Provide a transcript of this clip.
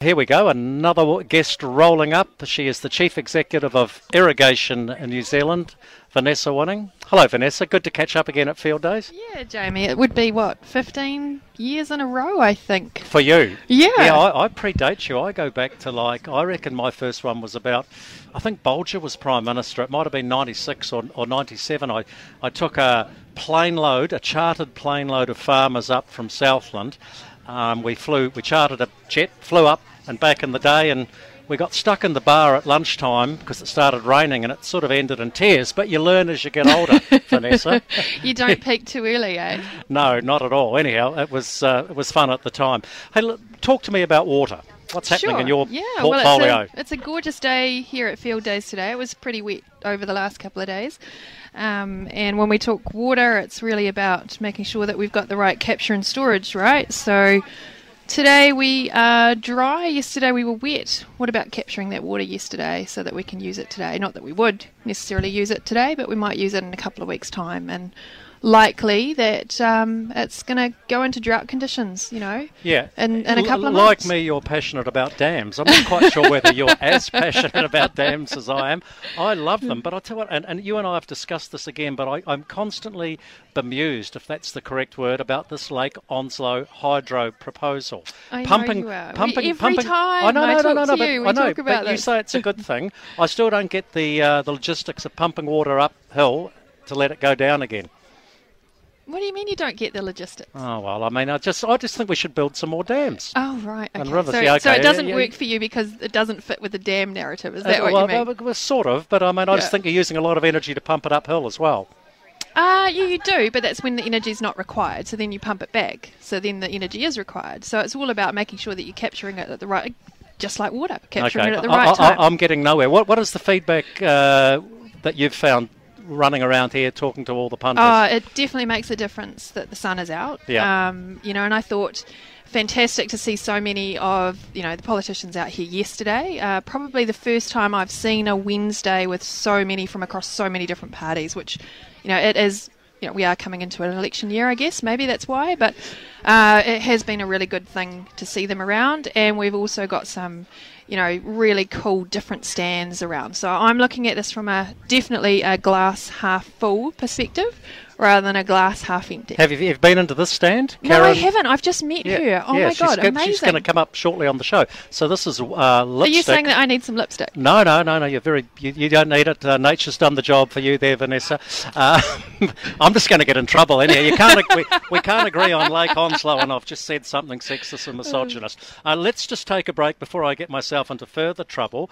Here we go, another guest rolling up. She is the Chief Executive of Irrigation in New Zealand, Vanessa Winning. Hello, Vanessa. Good to catch up again at Fieldays. Yeah, Jamie. It would be, what, 15 years in a row, I think. For you? Yeah. Yeah, I, I predate you. I go back to like, I reckon my first one was about, I think Bolger was Prime Minister. It might have been 96 or, or 97. I, I took a plane load, a chartered plane load of farmers up from Southland. Um, we flew, we chartered a jet, flew up and back in the day, and we got stuck in the bar at lunchtime because it started raining and it sort of ended in tears. But you learn as you get older, Vanessa. you don't peak too early, eh? No, not at all. Anyhow, it was uh, it was fun at the time. Hey, look, talk to me about water. What's happening sure. in your yeah, portfolio? Well, it's, a, it's a gorgeous day here at Fieldays today. It was pretty wet over the last couple of days. Um, and when we talk water, it's really about making sure that we've got the right capture and storage, right? So today we are dry. Yesterday we were wet. What about capturing that water yesterday so that we can use it today? Not that we would necessarily use it today, but we might use it in a couple of weeks' time. And likely that um, it's going to go into drought conditions, you know. Yeah. In, in a couple of like me, you're passionate about dams. I'm not quite sure whether you're as passionate about dams as I am. I love them, but I tell you what, and, and you and I have discussed this again, but I, I'm constantly bemused, if that's the correct word, about this Lake Onslow hydro proposal. I know pumping, you are. pumping, Every pumping. time I know, I no, no, talk no, no, to but you, we I know, talk about but you say it's a good thing. I still don't get the uh, the logistics of pumping water uphill to let it go down again. What do you mean you don't get the logistics? Oh well, I mean, I just I just think we should build some more dams. Oh right, okay. And rivers, so, yeah, so it doesn't yeah, work for you because it doesn't fit with the dam narrative. Is that Uh, what well, you mean? well, sort of, but I mean, I just think you're using a lot of energy to pump it uphill as well. Ah, yeah, you do, but that's when the energy is not required. So then you pump it back. So then the energy is required. So it's all about making sure that you're capturing it at the right, just like water, capturing okay, it at the I, right I, time. I'm getting nowhere. What what is the feedback uh, that you've found running around here talking to all the punters? Oh, it definitely makes a difference that the sun is out. Yeah. Um, you know, and I thought fantastic to see so many of you know the politicians out here yesterday. Uh, probably the first time I've seen a Wednesday with so many from across so many different parties, which you know it is. You know, we are coming into an election year, I guess. Maybe that's why, but uh, it has been a really good thing to see them around, and we've also got some, you know, really cool different stands around. So I'm looking at this from a definitely a glass half full perspective, rather than a glass half empty. Have you, you've been into this stand? No, I haven't. I've just met her. Oh yeah, my god, go- amazing! She's going to come up shortly on the show. So this is uh, lipstick. Are you saying that I need some lipstick? No, no, no, no. You're very. You, you don't need it. Uh, nature's done the job for you there, Vanessa. Uh, I'm just going to get in trouble anyhow. You can't. ag- we, we can't agree on Lake Onslow, and just said something sexist and misogynist. Uh, let's just take a break before I get myself into further trouble.